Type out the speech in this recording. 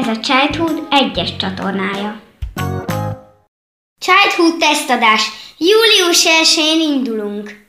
Ez a Childhood egyes csatornája. Childhood tesztadás. Július 1-én indulunk.